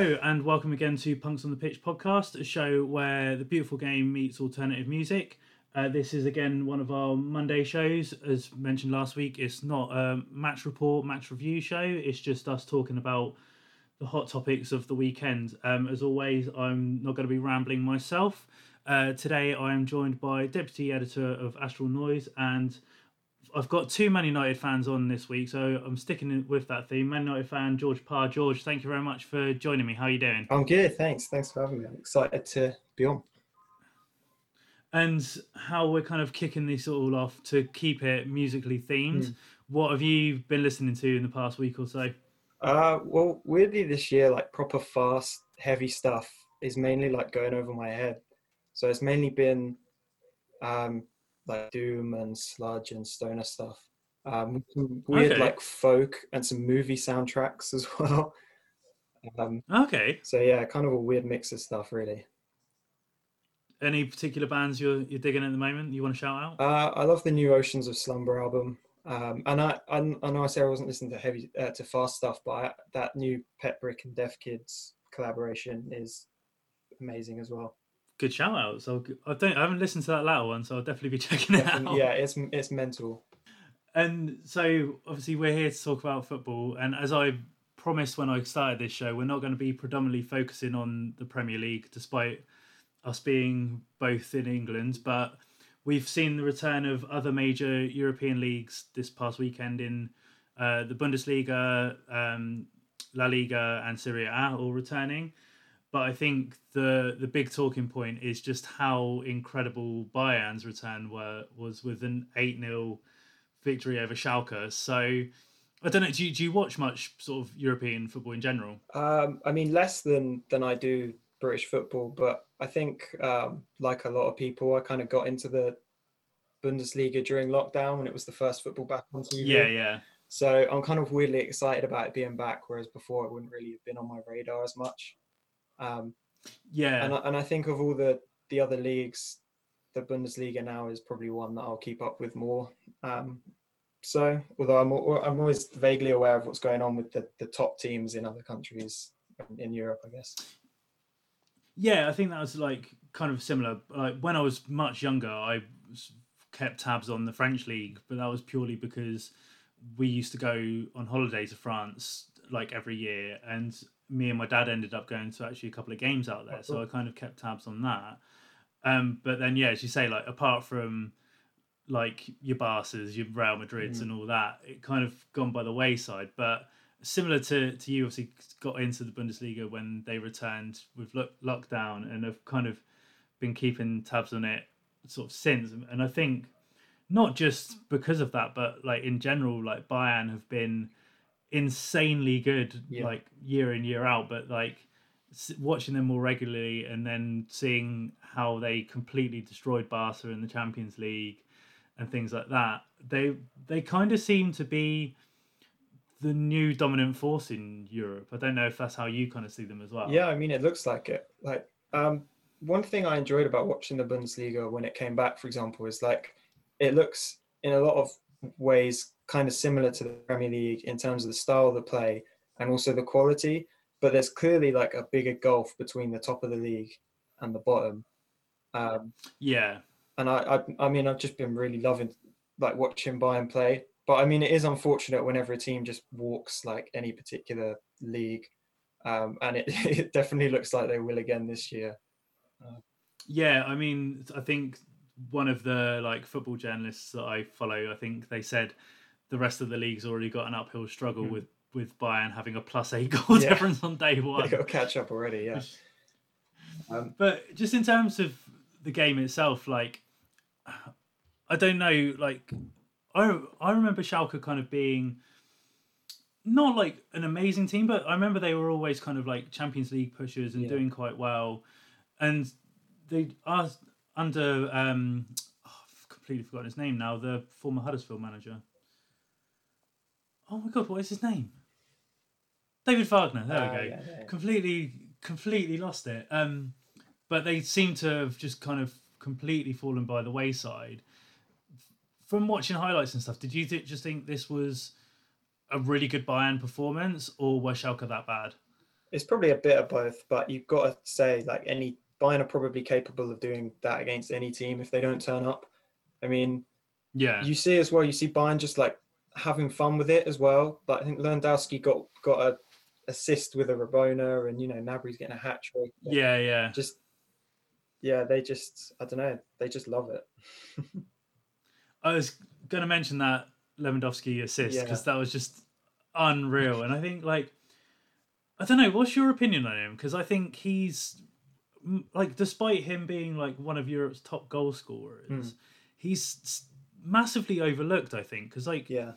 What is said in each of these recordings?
Hello and welcome again to Punks on the Pitch podcast, a show where the beautiful game meets alternative music. Uh, this is again one of our Monday shows. As mentioned last week, it's not a match report, match review show. It's just us talking about the hot topics of the weekend. Um, as always, I'm not going to be rambling myself. Uh, today, I am joined by deputy editor of Astral Noise, and I've got two Man United fans on this week, so I'm sticking with that theme. Man United fan George Parr. George, thank you very much for joining me. How are you doing? I'm good, thanks. Thanks for having me. I'm excited to be on. And how we're kind of kicking this all off to keep it musically themed. Mm. What have you been listening to in the past week or so? Uh, well, weirdly this year, like proper fast, heavy stuff is mainly like going over my head. So it's mainly been um, like doom and sludge and stoner stuff. Um, weird okay. like folk and some movie soundtracks as well. Um, okay. So yeah, kind of a weird mix of stuff, really. Any particular bands you're you're digging at the moment? You want to shout out? Uh, I love the new Oceans of Slumber album. Um, and I, I, I know I say I wasn't listening to heavy uh, to fast stuff, but I, that new Petbrick and Deafkids collaboration is amazing as well. Good shout out. So I don't I haven't listened to that latter one, so I'll definitely be checking it out. Yeah, it's it's mental. And so obviously we're here to talk about football, and as I promised when I started this show, we're not going to be predominantly focusing on the Premier League, despite us being both in England, but We've seen the return of other major European leagues this past weekend in uh, the Bundesliga, um, La Liga, and Serie A all returning. But I think the the big talking point is just how incredible Bayern's return were was with an eight 0 victory over Schalke. So I don't know. Do you, do you watch much sort of European football in general? Um, I mean, less than than I do British football, but I think, um, like a lot of people, I kind of got into the Bundesliga during lockdown when it was the first football back on TV. Yeah, yeah. So I'm kind of weirdly excited about it being back, whereas before it wouldn't really have been on my radar as much. Um, yeah, and I, and I think of all the the other leagues, the Bundesliga now is probably one that I'll keep up with more. Um, so although I'm I'm always vaguely aware of what's going on with the the top teams in other countries in Europe, I guess. Yeah, I think that was like kind of similar. Like when I was much younger, I kept tabs on the French league, but that was purely because we used to go on holiday to France like every year, and me and my dad ended up going to actually a couple of games out there, so I kind of kept tabs on that. Um, but then, yeah, as you say, like apart from like your Barca's, your Real Madrid's, mm. and all that, it kind of gone by the wayside. But similar to, to you, obviously got into the Bundesliga when they returned with lo- lockdown and have kind of been keeping tabs on it sort of since. And I think not just because of that, but like in general, like Bayern have been insanely good, yeah. like year in year out. But like watching them more regularly and then seeing how they completely destroyed Barca in the Champions League and things like that, they they kind of seem to be the new dominant force in Europe. I don't know if that's how you kind of see them as well. Yeah, I mean, it looks like it. Like, um, one thing I enjoyed about watching the Bundesliga when it came back, for example, is like it looks in a lot of ways kind of similar to the Premier League in terms of the style of the play and also the quality. But there's clearly like a bigger gulf between the top of the league and the bottom. Um, yeah, and I, I, I mean, I've just been really loving like watching Bayern play. But I mean, it is unfortunate whenever a team just walks like any particular league, um, and it, it definitely looks like they will again this year. Yeah, I mean, I think one of the like football journalists that I follow, I think they said the rest of the league's already got an uphill struggle mm. with with Bayern having a plus eight goal yeah. difference on day one. They got to catch up already, yeah. um, but just in terms of the game itself, like I don't know, like I I remember Schalke kind of being not like an amazing team, but I remember they were always kind of like Champions League pushers and yeah. doing quite well and they are under um, oh, I've completely forgotten his name now. The former Huddersfield manager. Oh my god, what is his name? David Wagner. There uh, we go. Yeah, yeah. Completely completely lost it. Um, but they seem to have just kind of completely fallen by the wayside. From watching highlights and stuff, did you th- just think this was a really good Bayern performance, or was Schalke that bad? It's probably a bit of both, but you've got to say like any Bayern are probably capable of doing that against any team if they don't turn up. I mean, yeah, you see as well. You see Bayern just like having fun with it as well. But I think Lewandowski got got a assist with a Rabona, and you know Gnabry's getting a hat trick. Yeah, yeah. Just yeah, they just I don't know, they just love it. I was going to mention that Lewandowski assist because yeah. that was just unreal, and I think like I don't know. What's your opinion on him? Because I think he's like, despite him being like one of Europe's top goal scorers, mm. he's massively overlooked. I think because like yeah,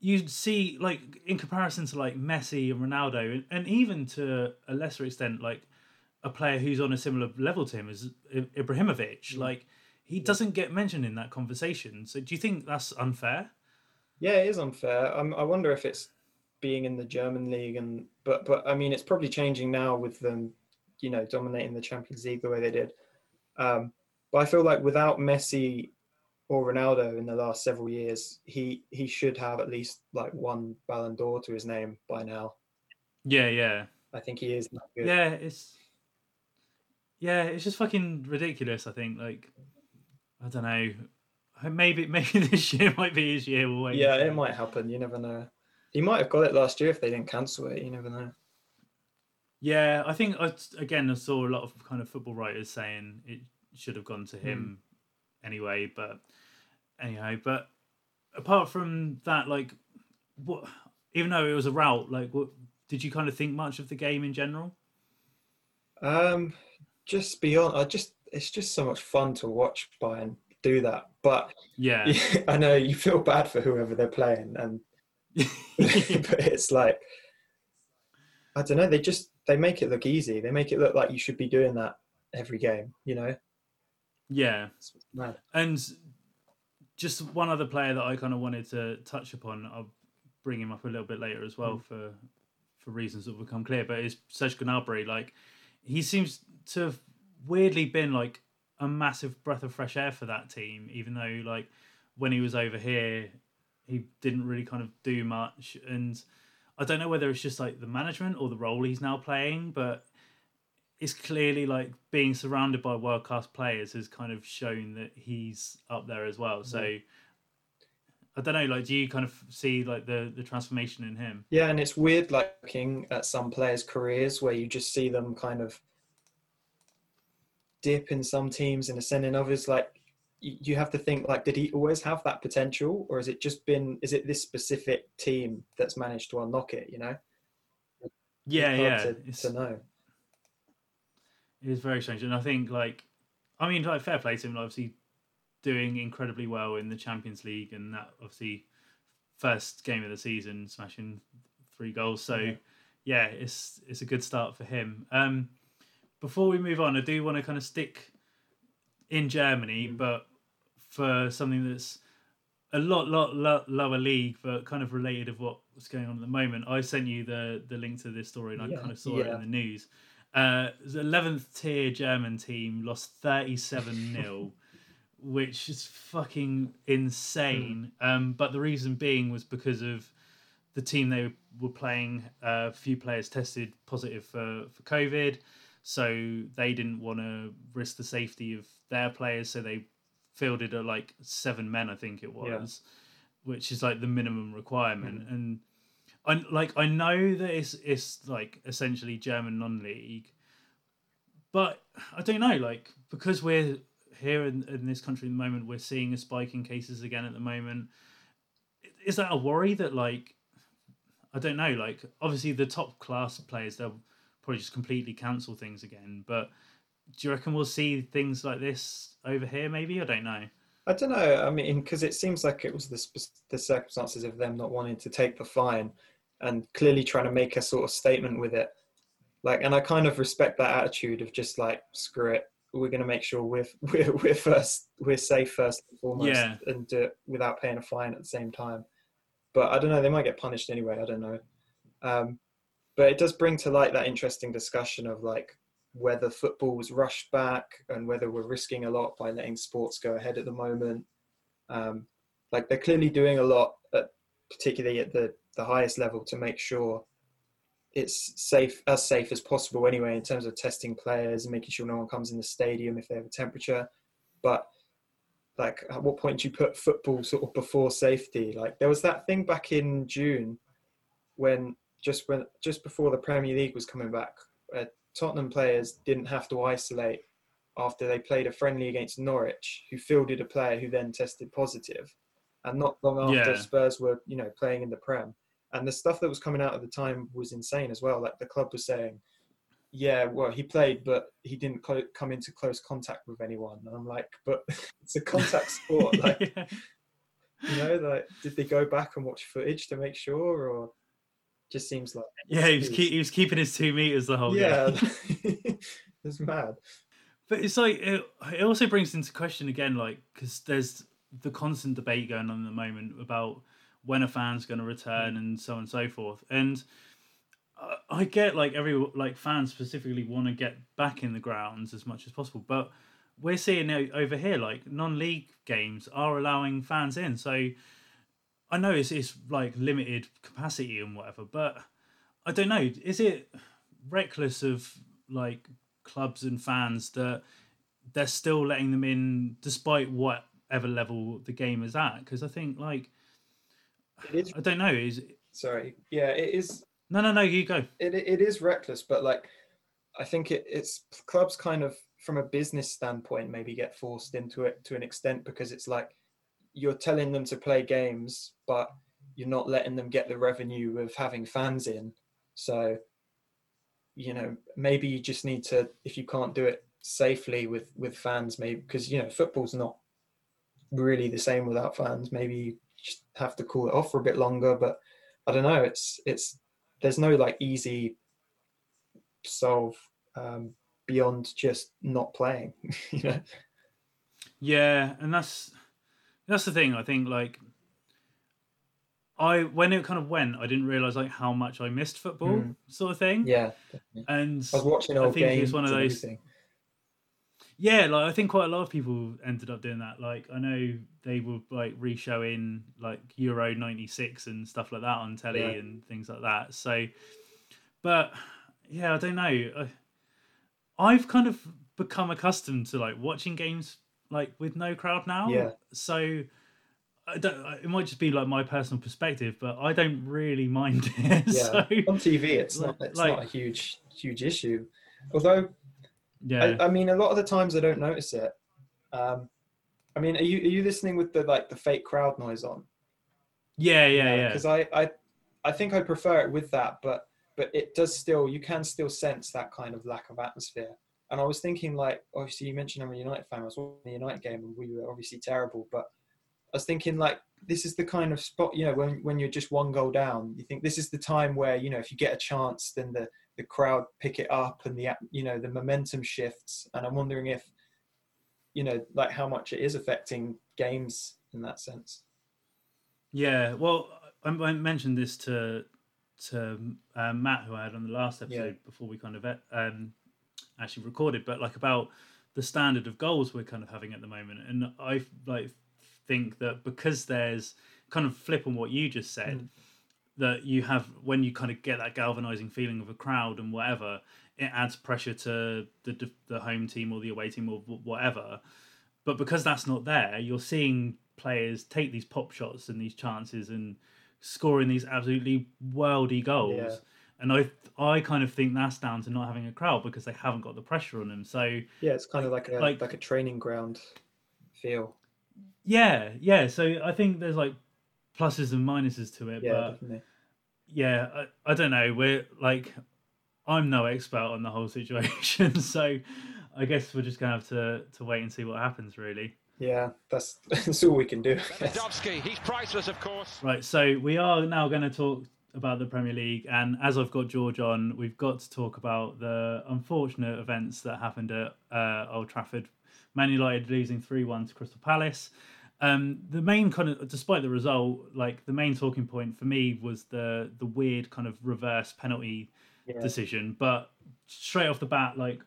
you see like in comparison to like Messi and Ronaldo, and, and even to a lesser extent like a player who's on a similar level to him as Ibrahimovic, mm. like he doesn't get mentioned in that conversation. So do you think that's unfair? Yeah, it is unfair. Um, I wonder if it's being in the German league and but but I mean it's probably changing now with them, you know, dominating the Champions League the way they did. Um, but I feel like without Messi or Ronaldo in the last several years, he he should have at least like one Ballon d'Or to his name by now. Yeah, yeah. I think he is. Yeah, it's yeah, it's just fucking ridiculous. I think like I don't know. Maybe maybe this year might be his year. We'll yeah, it might happen. You never know. He might have got it last year if they didn't cancel it. You never know. Yeah, I think I, again I saw a lot of kind of football writers saying it should have gone to him mm. anyway, but anyhow, but apart from that, like, what? Even though it was a route, like, what did you kind of think much of the game in general? Um, just beyond, I just it's just so much fun to watch Bayern do that. But yeah, I know you feel bad for whoever they're playing, and but it's like I don't know. They just they make it look easy. They make it look like you should be doing that every game. You know. Yeah. And just one other player that I kind of wanted to touch upon. I'll bring him up a little bit later as well mm. for for reasons that will become clear. But is Serge Gnabry like he seems to have weirdly been like a massive breath of fresh air for that team, even though like when he was over here, he didn't really kind of do much. And I don't know whether it's just like the management or the role he's now playing, but it's clearly like being surrounded by world class players has kind of shown that he's up there as well. So I don't know, like do you kind of see like the the transformation in him? Yeah, and it's weird like looking at some players' careers where you just see them kind of dip in some teams and ascend in others. Like you have to think like did he always have that potential or has it just been is it this specific team that's managed to unlock it you know yeah yeah to, to know it is very strange, and I think like, I mean, like fair play to him. Obviously, doing incredibly well in the Champions League, and that obviously first game of the season, smashing three goals. So yeah, yeah it's it's a good start for him. Um, before we move on, I do want to kind of stick in Germany, mm. but for something that's a lot, lot, lot lower league, but kind of related of what was going on at the moment. I sent you the the link to this story, and I kind of saw yeah. it in the news. Uh, the 11th tier German team lost 37 0, which is fucking insane. Mm. Um, but the reason being was because of the team they were playing, uh, a uh, few players tested positive for, for COVID. So they didn't want to risk the safety of their players. So they fielded at like seven men, I think it was, yeah. which is like the minimum requirement. Mm. And I like I know that it's it's like essentially German non-league, but I don't know. Like because we're here in, in this country at the moment, we're seeing a spike in cases again at the moment. Is that a worry that like I don't know? Like obviously the top class players they'll probably just completely cancel things again, but do you reckon we'll see things like this over here? Maybe I don't know. I don't know. I mean, because it seems like it was the, the circumstances of them not wanting to take the fine and clearly trying to make a sort of statement with it. Like, and I kind of respect that attitude of just like, screw it, we're going to make sure we're, we're, we're first, we're safe first and foremost yeah. and do it without paying a fine at the same time. But I don't know, they might get punished anyway. I don't know. Um, but it does bring to light that interesting discussion of like whether football was rushed back and whether we're risking a lot by letting sports go ahead at the moment. Um, like they're clearly doing a lot, at, particularly at the the highest level, to make sure it's safe as safe as possible anyway in terms of testing players and making sure no one comes in the stadium if they have a temperature but like at what point do you put football sort of before safety like there was that thing back in june when just when just before the premier league was coming back uh, tottenham players didn't have to isolate after they played a friendly against norwich who fielded a player who then tested positive and not long after Yeah. spurs were you know playing in the prem and the stuff that was coming out at the time was insane as well like the club was saying yeah well he played but he didn't come into close contact with anyone and i'm like but it's a contact sport like Yeah. you know like did they go back and watch footage to make sure or just seems like Yeah, he was keep, he was keeping his two meters the whole yeah game. it's mad But it's like it, it also brings into question again, like because there's the constant debate going on at the moment about when a fan's going to return mm. and so on and so forth. And I- get like every like fans specifically want to get back in the grounds as much as possible, but we're seeing over here like non-league games are allowing fans in. So I know it's it's like limited capacity and whatever, but I don't know. Is it reckless of like clubs and fans that they're still letting them in despite whatever level the game is at? Because I think like it is I don't know. Is sorry yeah it is no no no you go. it, it is reckless but like i think it, it's clubs kind of from a business standpoint maybe get forced into it to an extent because it's like you're telling them to play games but you're not letting them get the revenue of having fans in. So you know maybe you just need to if you can't do it safely with with fans maybe because you know football's not really the same without fans. Maybe you just have to call it off for a bit longer but i don't know. It's it's there's no like easy solve um, beyond just not playing you know? Yeah, and that's that's the thing. I think like I when it kind of went, I didn't realize like how much I missed football, Mm. sort of thing. yeah and i was watching I old think games it's one of those- everything. Yeah, like I think quite a lot of people ended up doing that. Like I know they were like re-showing like Euro '96 and stuff like that on telly Yeah. and things like that. So, but yeah, I don't know. I, I've kind of become accustomed to like watching games like with no crowd now. Yeah. So I don't. It might just be like my personal perspective, but I don't really mind it. yeah so on tv it's like- not it's like- not a huge huge issue although yeah, I, I mean a lot of the times i don't notice it um i mean are you are you listening with the like the fake crowd noise on yeah, yeah, yeah. because I, I i think i prefer it with that but but it does still you can still sense that kind of lack of atmosphere and i was thinking like obviously you mentioned i'm a united fan i was watching the united game and we were obviously terrible but i was thinking like this is the kind of spot you know when when you're just one goal down you think this is the time where you know if you get a chance then the the crowd pick it up and the you know the momentum shifts. And i'm wondering if you know like how much it is affecting games in that sense. Yeah, well, I, I mentioned this to to um, Matt, who I had on the last episode before we kind of um, actually recorded, but like about the standard of goals we're kind of having at the moment, and I like think that because there's kind of flip on what you just said, Mm. that you have when you kind of get that galvanizing feeling of a crowd and whatever, it adds pressure to the the home team or the away team or whatever. But because that's not there, you're seeing players take these pop shots and these chances and scoring these absolutely worldy goals. Yeah. And I I kind of think that's down to not having a crowd because they haven't got the pressure on them. So Yeah, it's kind of like a Like- like, a training ground feel. yeah, yeah. So I think there's like pluses and minuses to it. Yeah, but definitely. yeah, I, I don't know. We're like, I'm no expert on the whole situation, so I guess we're just gonna have to to wait and see what happens, really. Yeah, that's that's all we can do. Lewandowski, he's priceless, of course. Right, so we are now going to talk about the Premier League, and as I've got George on, we've got to talk about the unfortunate events that happened at uh, Old Trafford. Man United losing three one to Crystal Palace. Um, the main kind of, despite the result, like the main talking point for me was the the weird kind of reverse penalty Yeah. decision. But straight off the bat, like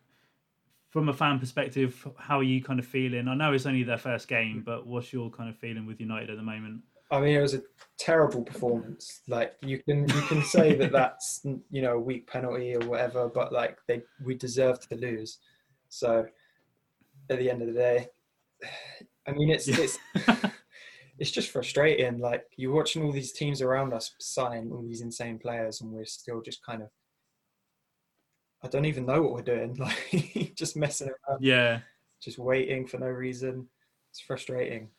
from a fan perspective, how are you kind of feeling? I know it's only their first game, but what's your kind of feeling with United at the moment? I mean, it was a terrible performance. Like you can you can say that that's you know a weak penalty or whatever, but like they we deserved to lose. So at the end of the day, I mean it's Yeah. it's it's just frustrating. Like you're watching all these teams around us sign all these insane players, and we're still just kind of I don't even know what we're doing. Like just messing around, Yeah. just waiting for no reason. It's frustrating.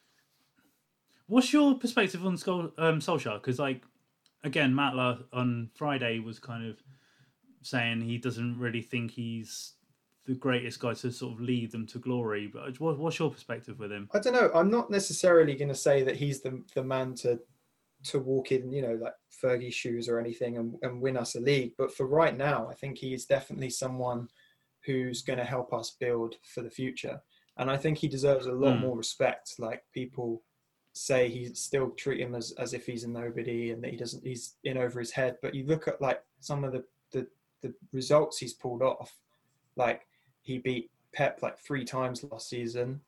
What's your perspective on Skol, um, Solskjaer? Because, like, again, Matt La- on Friday was kind of saying he doesn't really think he's the greatest guy to sort of lead them to glory. But what, what's your perspective with him? I don't know. I'm not necessarily going to say that he's the the man to to walk in, you know, like Fergie's shoes or anything and, and win us a league. But for right now, I think he is definitely someone who's going to help us build for the future. And I think he deserves a lot Mm. more respect. Like people say he still treat him as, as if he's a nobody and that he doesn't he's in over his head. But you look at like some of the, the, the results he's pulled off. Like he beat Pep like three times last season.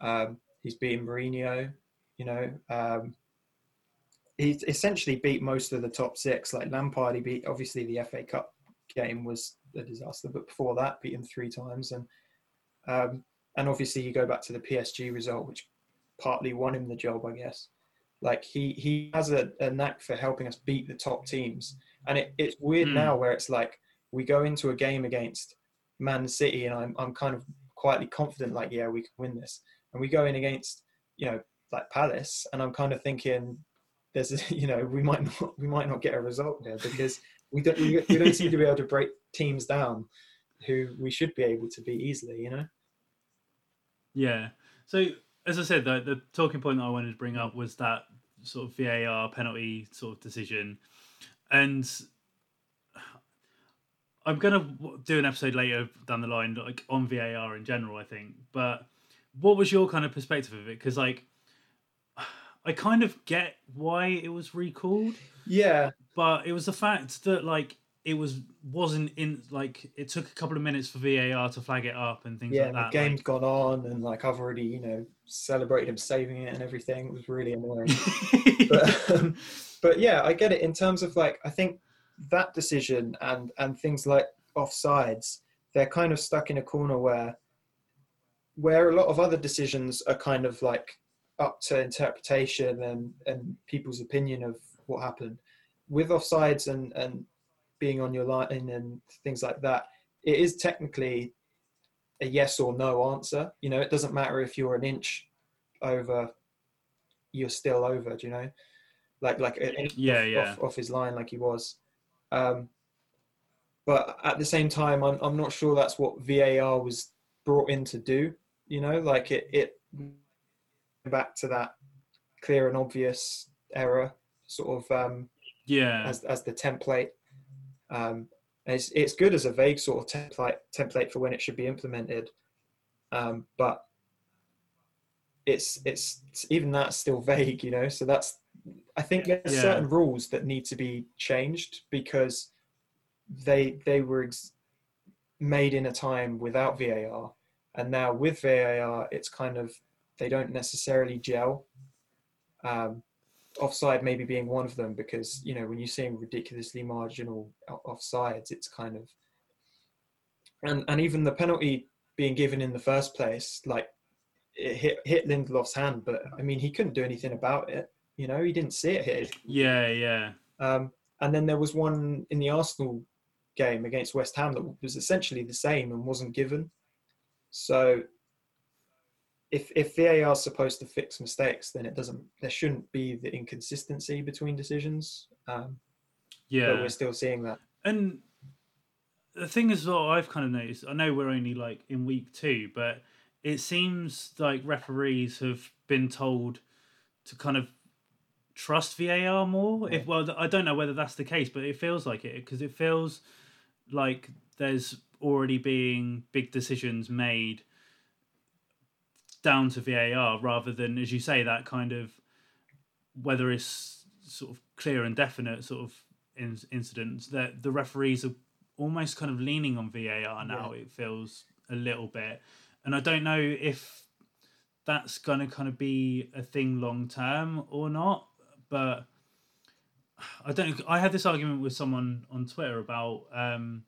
Um, he's beaten Mourinho, you know. Um, he's essentially beat most of the top six. Like Lampard, he beat obviously the FA Cup game was a disaster, but before that, beat him three times, and um, and obviously you go back to the PSG result, which partly won him the job, I guess. Like he he has a, a knack for helping us beat the top teams, and it, it's weird Hmm. now where it's like we go into a game against Man City, and I'm I'm kind of quietly confident, like yeah, we can win this, and we go in against you know like Palace, and I'm kind of thinking there's a, you know we might not we might not get a result here because we don't we, we don't seem to be able to break teams down who we should be able to beat easily, you know. Yeah. So, as I said, the, the talking point that I wanted to bring up was that sort of VAR penalty sort of decision. And I'm going to do an episode later down the line, like on VAR in general, I think. But what was your kind of perspective of it? Because, like, I kind of get why it was recalled, Yeah, but it was the fact that, like, it was wasn't in like it took a couple of minutes for VAR to flag it up and things yeah. like the that. game's like- gone on, and like I've already you know celebrated him saving it and everything. It was really annoying. but um, but yeah, I get it in terms of like I think that decision and and things like offsides, they're kind of stuck in a corner where where a lot of other decisions are kind of like up to interpretation and and people's opinion of what happened. With offsides and and being on your line and things like that, it is technically a yes or no answer. You know, it doesn't matter if you're an inch over, you're still over. Do you know? Like like Yeah, off, yeah. Off, off his line, like he was. Um, but at the same time, I'm I'm not sure that's what VAR was brought in to do. You know, like it it back to that clear and obvious error sort of um, yeah. as as the template. Um, and it's it's good as a vague sort of template template for when it should be implemented, um, but it's it's it's- even that's still vague, you know. So that's I think there's Yeah. certain rules that need to be changed because they they were ex- made in a time without VAR, and now with VAR, it's kind of they don't necessarily gel. Um, offside maybe being one of them because you know when you're seeing ridiculously marginal offsides, it's kind of and and even the penalty being given in the first place, like it hit hit Lindelof's hand, but I mean he couldn't do anything about it. You know he didn't see it hit. Yeah, yeah. Um, and then there was one in the Arsenal game against West Ham that was essentially the same and wasn't given. So if if VAR is supposed to fix mistakes, then it doesn't. There shouldn't be the inconsistency between decisions. Um, But Yeah. we're still seeing that. And the thing is, what I've kind of noticed, I know we're only like in week two, but it seems like referees have been told to kind of trust VAR more. If well, I don't know whether that's the case, but it feels like it because it feels like there's already being big decisions made down to VAR rather than, as you say, that kind of whether it's sort of clear and definite sort of in, incidents that the referees are almost kind of leaning on VAR now. Yeah. It feels a little bit, and I don't know if that's going to kind of be a thing long term or not. But I don't. I had this argument with someone on Twitter about um,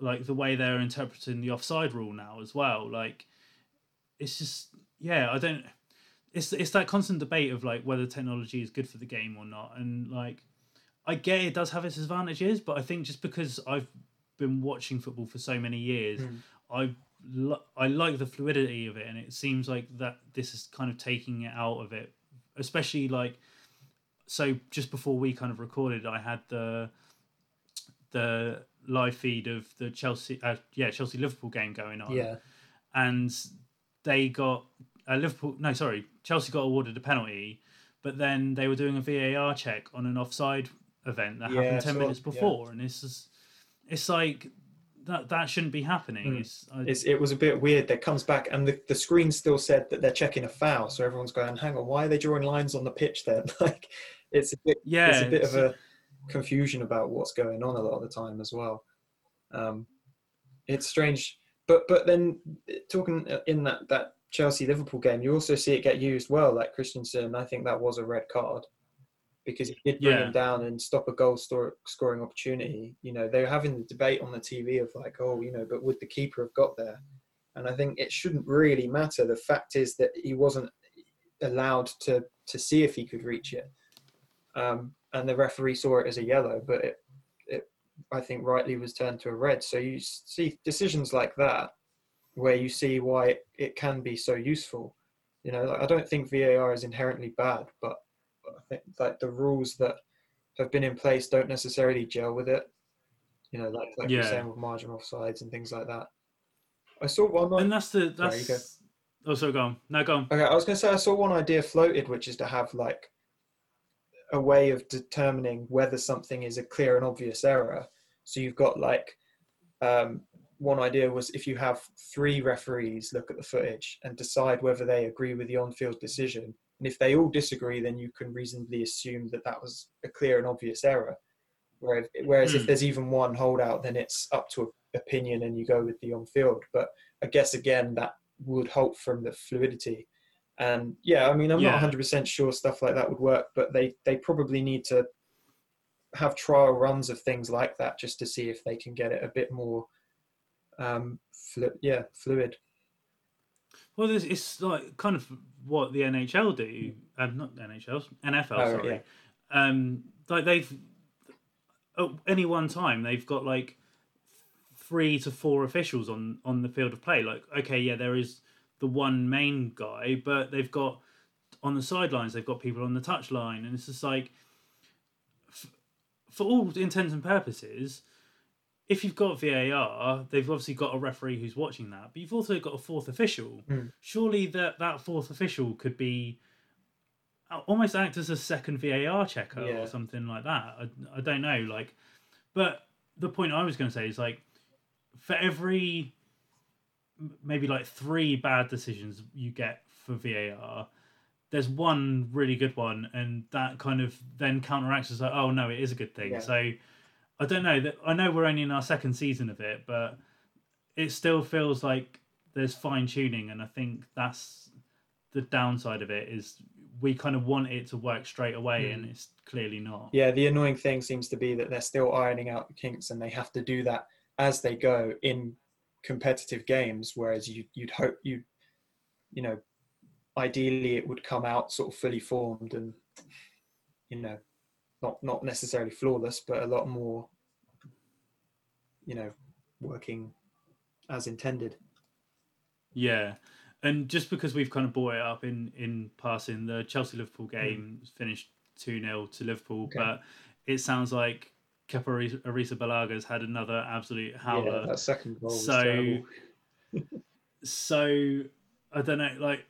like the way they're interpreting the offside rule now as well. Like it's just yeah, I don't. It's it's that constant debate of like whether technology is good for the game or not, and like I get it does have its advantages, but I think just because I've been watching football for so many years, Mm. I I like the fluidity of it, and it seems like that this is kind of taking it out of it, especially like so just before we kind of recorded, I had the the live feed of the Chelsea uh, yeah Chelsea Liverpool game going on, Yeah. and they got uh, Liverpool. No, sorry, Chelsea got awarded a penalty, but then they were doing a VAR check on an offside event that Yeah, happened ten so- minutes yeah. before, and it's just, it's like that that shouldn't be happening. Mm. It's, I, It's, it was a bit weird. That comes back, and the, the screen still said that they're checking a foul. So everyone's going, "Hang on, why are they drawing lines on the pitch then?" like, it's a bit, yeah, it's a bit of a confusion about what's going on a lot of the time as well. Um, it's strange, but but then talking in that that Chelsea Liverpool game, you also see it get used well. Like Christensen, I think that was a red card because it did bring Yeah. him down and stop a goal store, scoring opportunity. You know, they were having the debate on the TV of like, oh, you know, but would the keeper have got there? And I think it shouldn't really matter. The fact is that he wasn't allowed to to see if he could reach it, um, and the referee saw it as a yellow, but it, it, I think, rightly was turned to a red. So you see decisions like that, where you see why it, can be so useful. You know, like, I don't think VAR is inherently bad, but I think like the rules that have been in place don't necessarily gel with it. You know, like like you're saying with marginal offsides and things like that. I saw one. and that's the Sorry, that's. Oh, sorry, go on. No, go on. Okay, I was going to say I saw one idea floated, which is to have like a way of determining whether something is a clear and obvious error. So you've got like um, one idea was if you have three referees look at the footage and decide whether they agree with the on-field decision, and if they all disagree, then you can reasonably assume that that was a clear and obvious error. Whereas, whereas Hmm. if there's even one holdout, then it's up to opinion and you go with the on-field. But I guess again that would halt from the fluidity. And yeah, I mean, I'm Yeah. not 100% sure stuff like that would work, but they they probably need to have trial runs of things like that just to see if they can get it a bit more, um, flu- yeah, fluid. Well, this it's like kind of what the NHL do. Um, not NHL, NFL. Oh, sorry. yeah. Um, like they've at any one time they've got like three to four officials on on the field of play. Like, okay, yeah, there is the one main guy, but they've got on the sidelines they've got people on the touchline, and it's just like f- for all intents and purposes. If you've got VAR, they've obviously got a referee who's watching that, but you've also got a fourth official. Mm. Surely that that fourth official could be uh, almost act as a second VAR checker Yeah. or something like that. I, I don't know, like, but the point I was going to say is like, for every maybe like three bad decisions you get for VAR, there's one really good one, and that kind of then counteracts as like, oh no, it is a good thing. Yeah. So I don't know that I know we're only in our second season of it, but it still feels like there's fine tuning, and I think that's the downside of it is we kind of want it to work straight away, hmm. and it's clearly not. Yeah, the annoying thing seems to be that they're still ironing out the kinks, and they have to do that as they go in competitive games. Whereas you, you'd hope you, you know, ideally it would come out sort of fully formed and, you know, not not necessarily flawless, but a lot more, you know, working as intended. Yeah, and just because we've kind of brought it up in in passing, the Chelsea Liverpool hmm. game finished two 0 to Liverpool, Okay. but it sounds like Kepa Arisa- Balaga's had another absolute howler. Yeah, that second goal So- so I don't know, like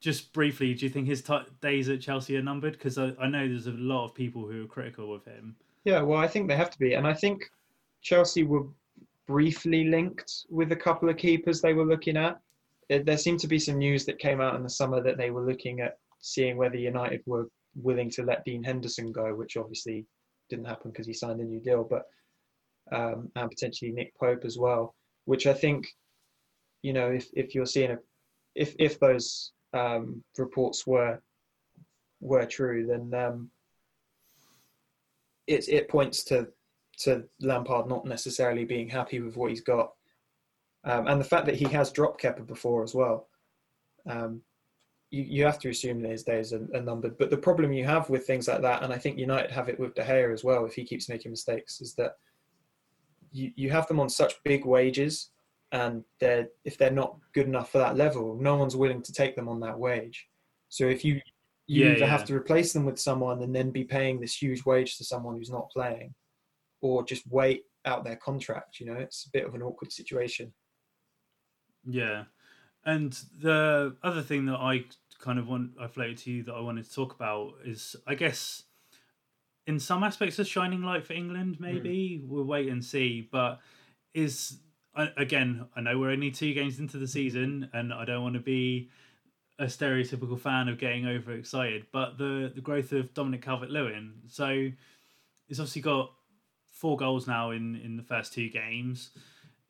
just briefly, do you think his t- days at Chelsea are numbered? Because I, I know there's a lot of people who are critical of him. Yeah, well, I think they have to be, and I think Chelsea were briefly linked with a couple of keepers they were looking at. there seemed to be some news that came out in the summer that they were looking at seeing whether United were willing to let Dean Henderson go, which obviously didn't happen because he signed a new deal, but um, and potentially Nick Pope as well, which I think, you know, if, if you're seeing a, if if those um, reports were were true, then um, it it points to to Lampard not necessarily being happy with what he's got, um, and the fact that he has dropped Kepa before as well. Um, you, you have to assume that his days are, are, numbered. But the problem you have with things like that, and I think United have it with De Gea as well, if he keeps making mistakes, is that you, you have them on such big wages, and they're if they're not good enough for that level, no one's willing to take them on that wage. So if you you Yeah, either yeah. have to replace them with someone and then be paying this huge wage to someone who's not playing, or just wait out their contract. You know, it's a bit of an awkward situation. Yeah, and the other thing that I kind of want I floated to you that I wanted to talk about is I guess in some aspects a shining light for England. Hmm. Maybe we'll wait and see, but is again I know we're only two games into the season, and I don't want to be a stereotypical fan of getting overexcited, but the the growth of Dominic Calvert-Lewin. So he's obviously got four goals now in in the first two games.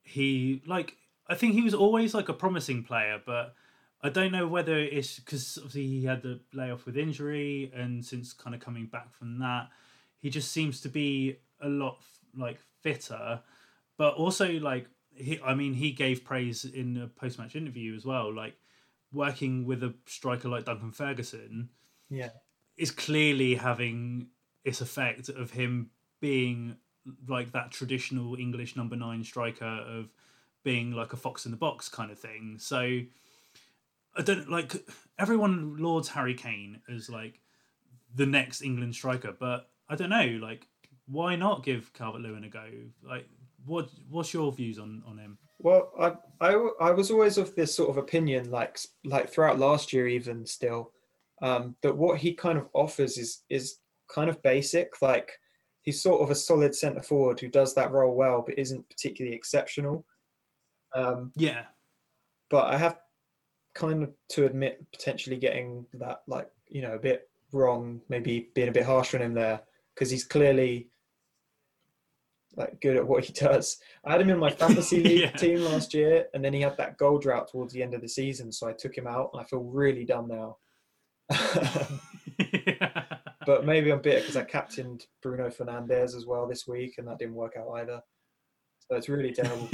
He like I think he was always like a promising player, but I don't know whether it's because obviously he had the layoff with injury, and since kind of coming back from that, he just seems to be a lot like fitter, but also like he. I mean, he gave praise in a post match interview as well, like working with a striker like Duncan Ferguson Yeah, is clearly having its effect of him being like that traditional English number nine striker of being like a fox in the box kind of thing. So I don't like everyone lauds Harry Kane as like the next England striker, but I don't know, like why not give Calvert Lewin a go? Like what what's your views on on him? Well, I, I, I was always of this sort of opinion, like like throughout last year, even still, um, that what he kind of offers is is kind of basic. Like he's sort of a solid centre forward who does that role well, but isn't particularly exceptional. Um, Yeah. but I have kind of to admit potentially getting that like you know a bit wrong, maybe being a bit harsh on him there because he's clearly like good at what he does. I had him in my fantasy league Yeah. team last year, and then he had that goal drought towards the end of the season, so I took him out, and I feel really dumb now. but maybe I'm bitter because I captained Bruno Fernandes as well this week, and that didn't work out either. So it's really terrible.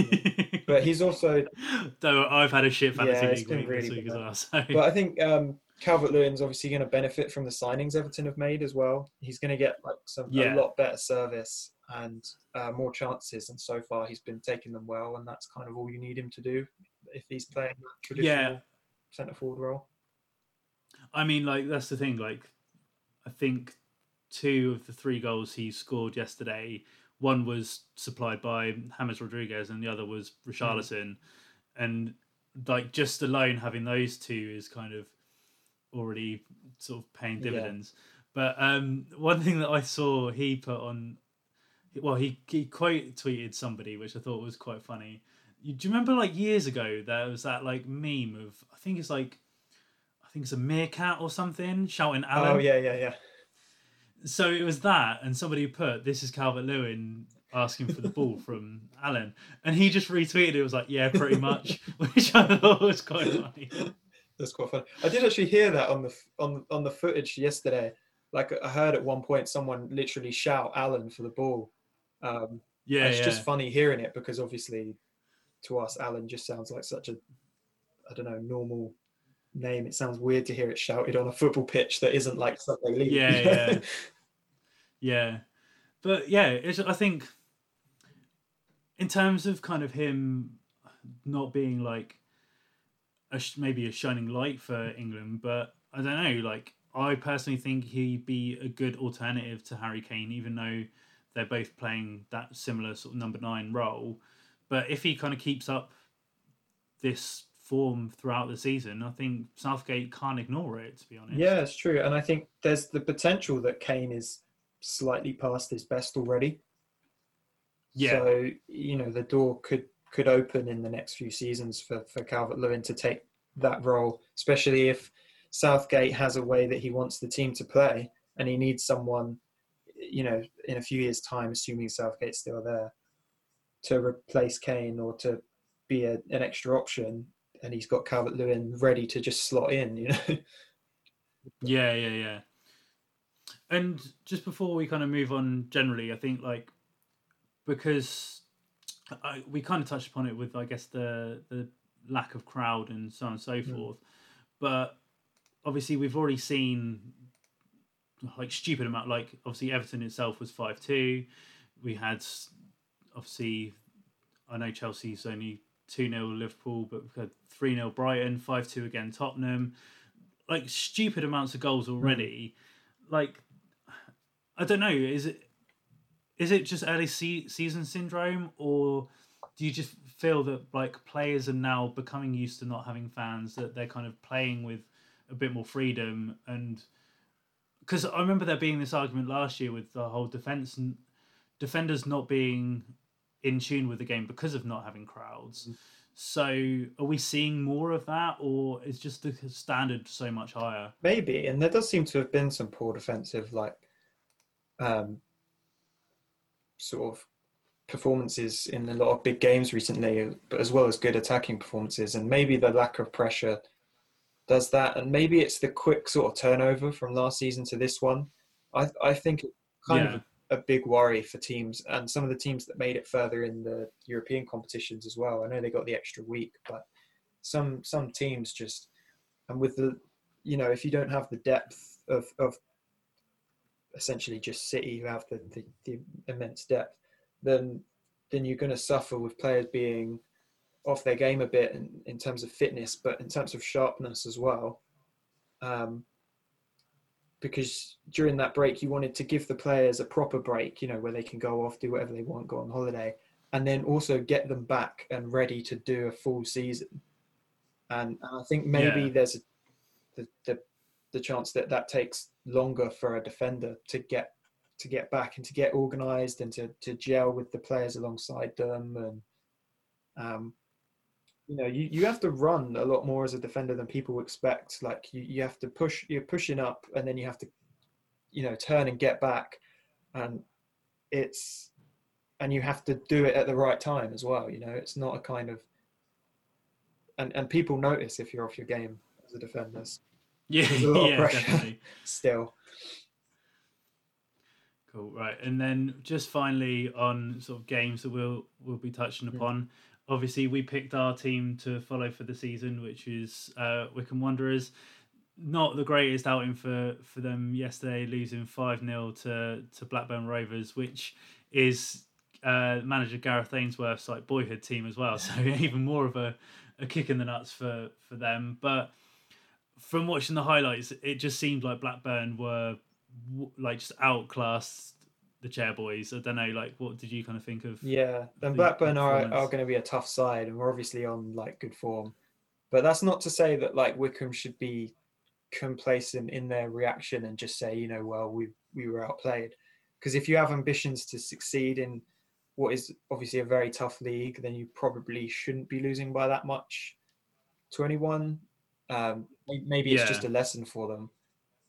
But he's also Though I've had a shit fantasy Yeah, league week really this week as well. So But I think um, Calvert Lewin's obviously going to benefit from the signings Everton have made as well. He's going to get like some Yeah. a lot better service and uh, more chances. And so far, he's been taking them well, and that's kind of all you need him to do if he's playing that traditional Yeah. centre forward role. I mean, like that's the thing. Like, I think two of the three goals he scored yesterday, one was supplied by James Rodriguez, and the other was Richarlison. And like just alone having those two is kind of already sort of paying Yeah. dividends. But um, one thing that I saw he put on, well, he he quote tweeted somebody, which I thought was quite funny. You, do you remember like years ago there was that like meme of I think it's like I think it's a meerkat or something shouting Alan. Oh yeah, yeah, yeah. So it was that, and somebody put this is Calvert Lewin asking for the ball from Alan, and he just retweeted it. Was like, yeah, pretty much, which I thought was quite funny. That's quite fun. I did actually hear that on the on on the footage yesterday. Like I heard at one point someone literally shout Alan for the ball. Um, Yeah, it's yeah. just funny hearing it because obviously to us Alan just sounds like such a I don't know normal name. It sounds weird to hear it shouted on a football pitch that isn't like Sunday League. Yeah, yeah. Yeah, but yeah, it's, I think in terms of kind of him not being like a, sh- maybe a shining light for England, but I don't know. Like I personally think he'd be a good alternative to Harry Kane, even though they're both playing that similar sort of number nine role. But if he kind of keeps up this form throughout the season, I think Southgate can't ignore it. To be honest, yeah, it's true. And I think there's the potential that Kane is slightly past his best already. Yeah. So you know the door could could open in the next few seasons for for Calvert Lewin to take that role, especially if Southgate has a way that he wants the team to play and he needs someone, you know, in a few years' time, assuming Southgate's still there, to replace Kane or to be a, an extra option. And he's got Calvert Lewin ready to just slot in, you know. yeah, yeah, yeah. And just before we kind of move on, generally, I think like because I, we kind of touched upon it with, I guess, the the lack of crowd and so on and so mm. forth. But obviously, we've already seen like stupid amount. Like obviously, Everton itself was five two. We had obviously, I know Chelsea's only two 0 Liverpool, but we had three 0 Brighton, five two again Tottenham. Like stupid amounts of goals already. Mm. Like I don't know. Is it is it just early se- season syndrome, or do you just feel that like players are now becoming used to not having fans that they're kind of playing with a bit more freedom and because I remember there being this argument last year with the whole defense and defenders not being in tune with the game because of not having crowds. Mm. So, are we seeing more of that, or is just the standard so much higher? Maybe, and there does seem to have been some poor defensive, like um, sort of performances in a lot of big games recently, but as well as good attacking performances. And maybe the lack of pressure does that. And maybe it's the quick sort of turnover from last season to this one. I, I think kind yeah. of a, big worry for teams and some of the teams that made it further in the European competitions as well. I know they got the extra week, but some some teams just and with the you know if you don't have the depth of, of essentially just City who have the, the, the immense depth, then then you're going to suffer with players being off their game a bit in, in terms of fitness, but in terms of sharpness as well. Um, because during that break, you wanted to give the players a proper break, you know, where they can go off, do whatever they want, go on holiday, and then also get them back and ready to do a full season. And, and I think maybe yeah. there's a, the, the the chance that that takes longer for a defender to get to get back and to get organised and to, to gel with the players alongside them and um, you know you, you have to run a lot more as a defender than people expect like you, you have to push you're pushing up and then you have to you know turn and get back and it's and you have to do it at the right time as well you know it's not a kind of and and people notice if you're off your game as a defender yeah, a lot yeah, definitely. Still. Cool. Right, and then just finally on sort of games that we'll we'll be touching upon. Obviously, we picked our team to follow for the season, which is uh, Wycombe Wanderers. Not the greatest outing for for them yesterday, losing five 0 to to Blackburn Rovers, which is uh, manager Gareth Ainsworth's like boyhood team as well. So even more of a, a kick in the nuts for for them. But from watching the highlights, it just seemed like Blackburn were like just outclassed the Chairboys. I don't know, like what did you kind of think of? Yeah, then Blackburn are are going to be a tough side, and we're obviously on like good form. But that's not to say that like Wycombe should be complacent in their reaction and just say, you know, well, we we were outplayed. Because if you have ambitions to succeed in what is obviously a very tough league, then you probably shouldn't be losing by that much to anyone. Um, maybe it's yeah. just a lesson for them.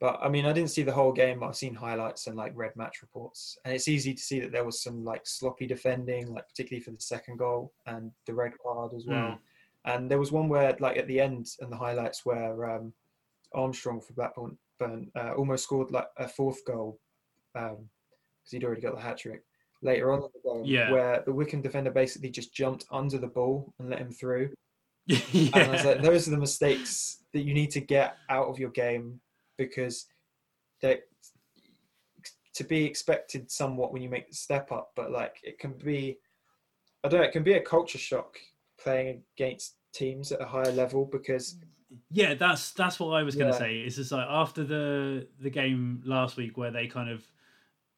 But I mean, I didn't see the whole game. I've seen highlights and like red match reports, and it's easy to see that there was some like sloppy defending, like particularly for the second goal and the red card as well. Mm. And there was one where, like at the end and the highlights, where um, Armstrong for Blackburn uh, almost scored like a fourth goal because um, he'd already got the hat trick later on in the game, yeah. where the Wycombe defender basically just jumped under the ball and let him through. yeah. And I was like, those are the mistakes that you need to get out of your game because they to be expected somewhat when you make the step up, but like it can be, I don't know, it can be a culture shock playing against teams at a higher level because yeah that's that's what i was going to say it's just like after the the game last week where they kind of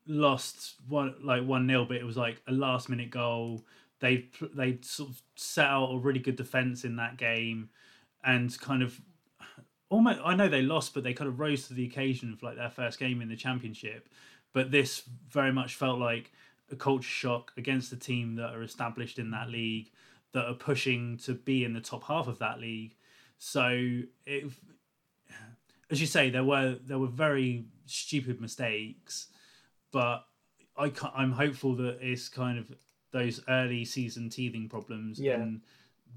lost one like one nil but it was like a last minute goal they they sort of set out a really good defense in that game and kind of almost I know they lost, but they kind of rose to the occasion of like their first game in the championship. But this very much felt like a culture shock against a team that are established in that league, that are pushing to be in the top half of that league. So it, as you say, there were there were very stupid mistakes, but I I'm hopeful that it's kind of those early season teething problems, Yeah. and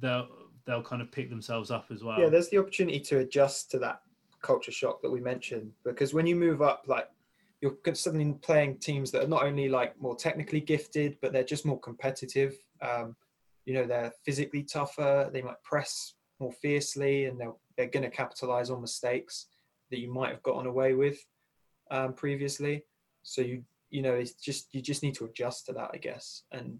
they'll they'll kind of pick themselves up as well. Yeah, there's the opportunity to adjust to that culture shock that we mentioned because when you move up, like you're suddenly playing teams that are not only like more technically gifted, but they're just more competitive. Um, you know, they're physically tougher. They might press more fiercely, and they're they're going to capitalize on mistakes that you might have gotten away with um, previously. So you you know, it's just you just need to adjust to that, I guess. And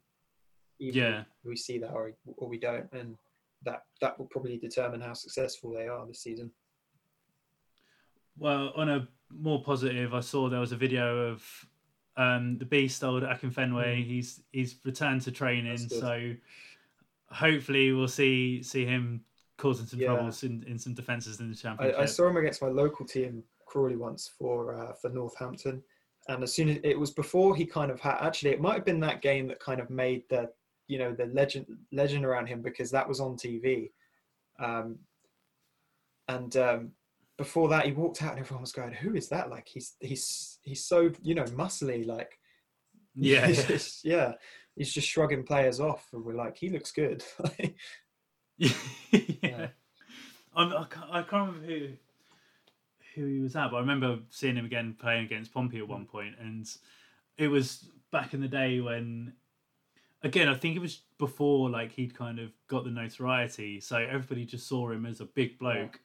Yeah. we see that or or we don't, and that that will probably determine how successful they are this season. Well, on a more positive, I saw there was a video of um, the Beast old Akinfenwa. He's he's returned to training, Mm. So hopefully we'll see see him causing some Yeah. troubles in, in some defenses in the I, championship. I saw him against my local team, Crawley, once for uh, for Northampton, and as soon as it was before he kind of had actually it might have been that game that kind of made the you know the legend legend around him because that was on TV, um, and um, before that he walked out and everyone was going, "Who is that?" Like he's he's he's so you know muscly like yeah, he's yeah. just- yeah he's just shrugging players off and we're like he looks good yeah. I'm, I, can't, I can't remember who who he was at, but I remember seeing him again playing against Pompey at one point, and it was back in the day when, again, I think it was before like he'd kind of got the notoriety, so everybody just saw him as a big bloke.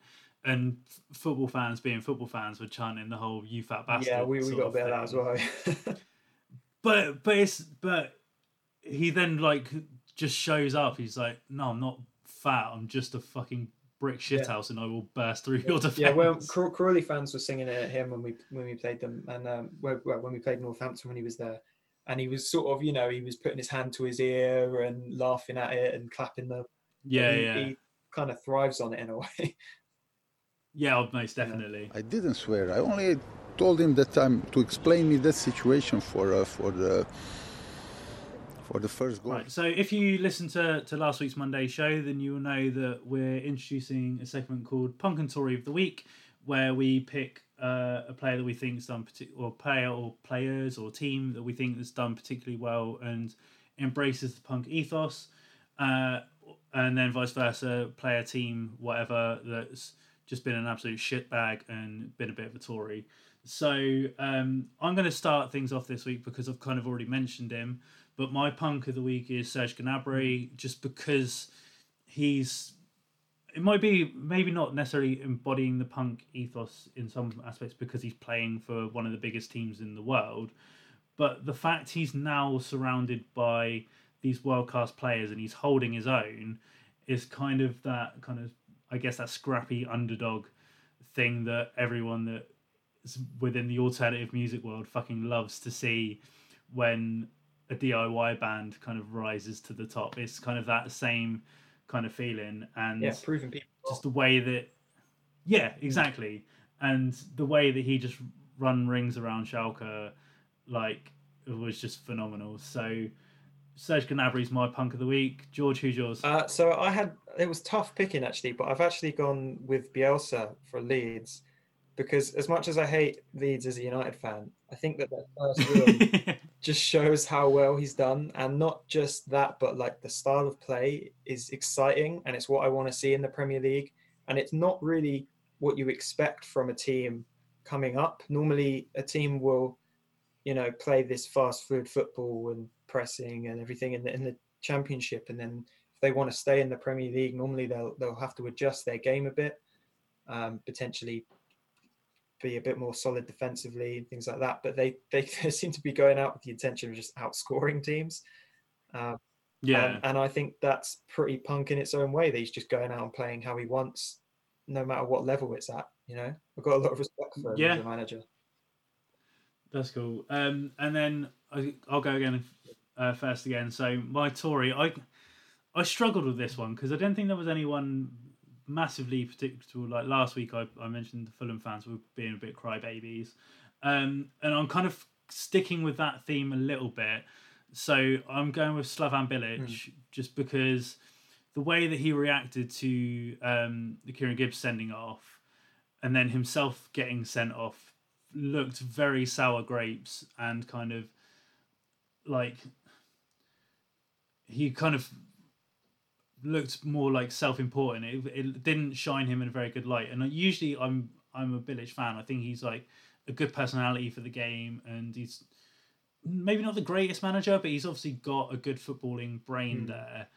And f- football fans, being football fans, were chanting the whole "you fat bastard." yeah we, we got a bit of that as well But but it's but he then like just shows up. He's like, no, I'm not fat. I'm just a fucking brick shithouse, and I will burst through your defense. Yeah, well, Crawley fans were singing it at him when we when we played them, and um, when we played Northampton when he was there, and he was sort of, you know, he was putting his hand to his ear and laughing at it and clapping the. yeah, he, yeah, He kind of thrives on it in a way. yeah. oh, Most definitely. I didn't swear. I only told him that I'm to explain me that situation for uh, for the for the first goal. Right. So if you listen to, to last week's Monday show, then you will know that we're introducing a segment called Punk and Tory of the Week, where we pick uh, a player that we think's done partic- or player or players or team that we think has done particularly well and embraces the punk ethos, uh, and then vice versa, player, team, whatever that's just been an absolute shitbag and been a bit of a Tory. So um, I'm going to start things off this week because I've kind of already mentioned him. But my punk of the week is Serge Gnabry, just because he's. It might be maybe not necessarily embodying the punk ethos in some aspects because he's playing for one of the biggest teams in the world, but the fact he's now surrounded by these world class players and he's holding his own is kind of that kind of I guess that scrappy underdog thing that everyone that is within the alternative music world fucking loves to see when a DIY band kind of rises to the top. It's kind of that same kind of feeling and yeah, proving people. just the way that yeah exactly. And the way that he just run rings around Schalke like it was just phenomenal. So Serge Gnabry's my punk of the week. George who's yours? Uh, so I had it was tough picking actually, but I've actually gone with Bielsa for Leeds because as much as I hate Leeds as a United fan, I think that that first run just shows how well he's done, and not just that, but like the style of play is exciting, and it's what I want to see in the Premier League, and it's not really what you expect from a team coming up. Normally, a team will, you know, play this fast food football and pressing and everything in the in the Championship, and then if they want to stay in the Premier League, normally they'll they'll have to adjust their game a bit, um, potentially be a bit more solid defensively and things like that. But they they, seem to be going out with the intention of just outscoring teams. Um, yeah and, and I think that's pretty punk in its own way. That he's just going out and playing how he wants, no matter what level it's at. You know, I've got a lot of respect for him Yeah. as a manager. That's cool. Um, and then I, I'll go again uh, first again. So my Tory, I I struggled with this one because I don't think there was anyone massively particular. Like last week, I, I mentioned the Fulham fans were being a bit crybabies, um, and I'm kind of sticking with that theme a little bit. So I'm going with Slaven Bilic just because the way that he reacted to um, the Kieran Gibbs sending off, and then himself getting sent off, looked very sour grapes and kind of like he kind of looked more like self-important. It, it didn't shine him in a very good light. And usually, I'm I'm a Bilic fan. I think he's like a good personality for the game, and he's maybe not the greatest manager, but he's obviously got a good footballing brain mm. there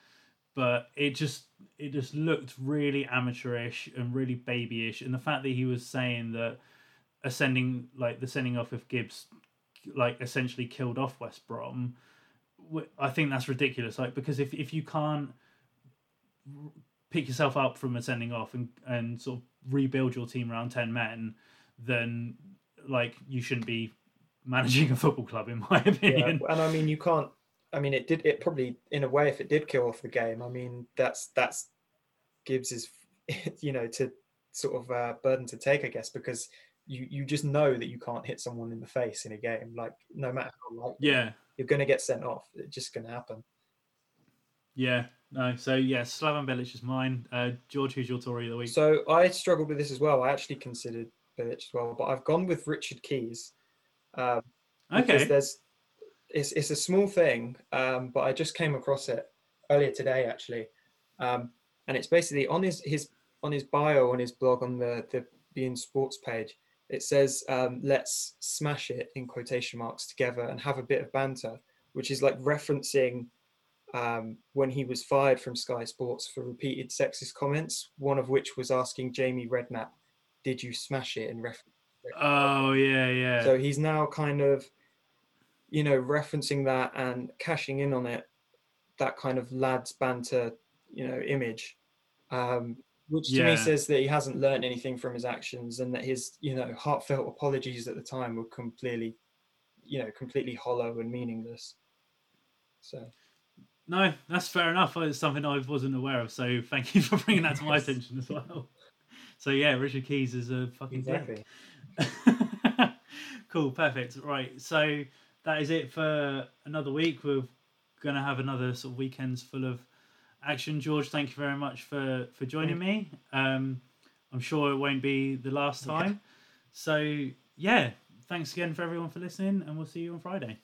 but it just it just looked really amateurish and really babyish and the fact that he was saying that ascending like the sending off of gibbs like essentially killed off west brom i think that's ridiculous like because if, if you can't pick yourself up from a sending off and, and sort of rebuild your team around 10 men then like you shouldn't be managing a football club in my opinion yeah, and i mean you can't I mean, it did. It probably, in a way, if it did kill off the game, I mean, that's that's Gibbs's, you know, to sort of uh, burden to take, I guess, because you you just know that you can't hit someone in the face in a game. Like no matter how likely, yeah, you're going to get sent off. It's just going to happen. Yeah. No. So yeah, Slaven Bilic is mine. Uh, George, who's your Tory of the week? So I struggled with this as well. I actually considered Bilic as well, but I've gone with Richard Keys. Um, okay. There's it's it's a small thing, um, but I just came across it earlier today actually, um, and it's basically on his his on his bio on his blog on the the beIN Sports page. It says, um, "Let's smash it" in quotation marks together and have a bit of banter, which is like referencing um, when he was fired from Sky Sports for repeated sexist comments. One of which was asking Jamie Redknapp, "Did you smash it?" in reference. Oh yeah, yeah. So he's now kind of you know, referencing that and cashing in on it, that kind of lads banter, you know, image, um, which to yeah. me says that he hasn't learned anything from his actions and that his, you know, heartfelt apologies at the time were completely, you know, completely hollow and meaningless. So. No, that's fair enough. It's something I wasn't aware of. So thank you for bringing that to my attention as well. So yeah, Richard Keys is a fucking exactly. cool, perfect. Right, so that is it for another week. We're going to have another sort of weekends full of action. George, thank you very much for for joining me. Um, I'm sure it won't be the last time. Yeah. So yeah, thanks again for everyone for listening, and we'll see you on Friday.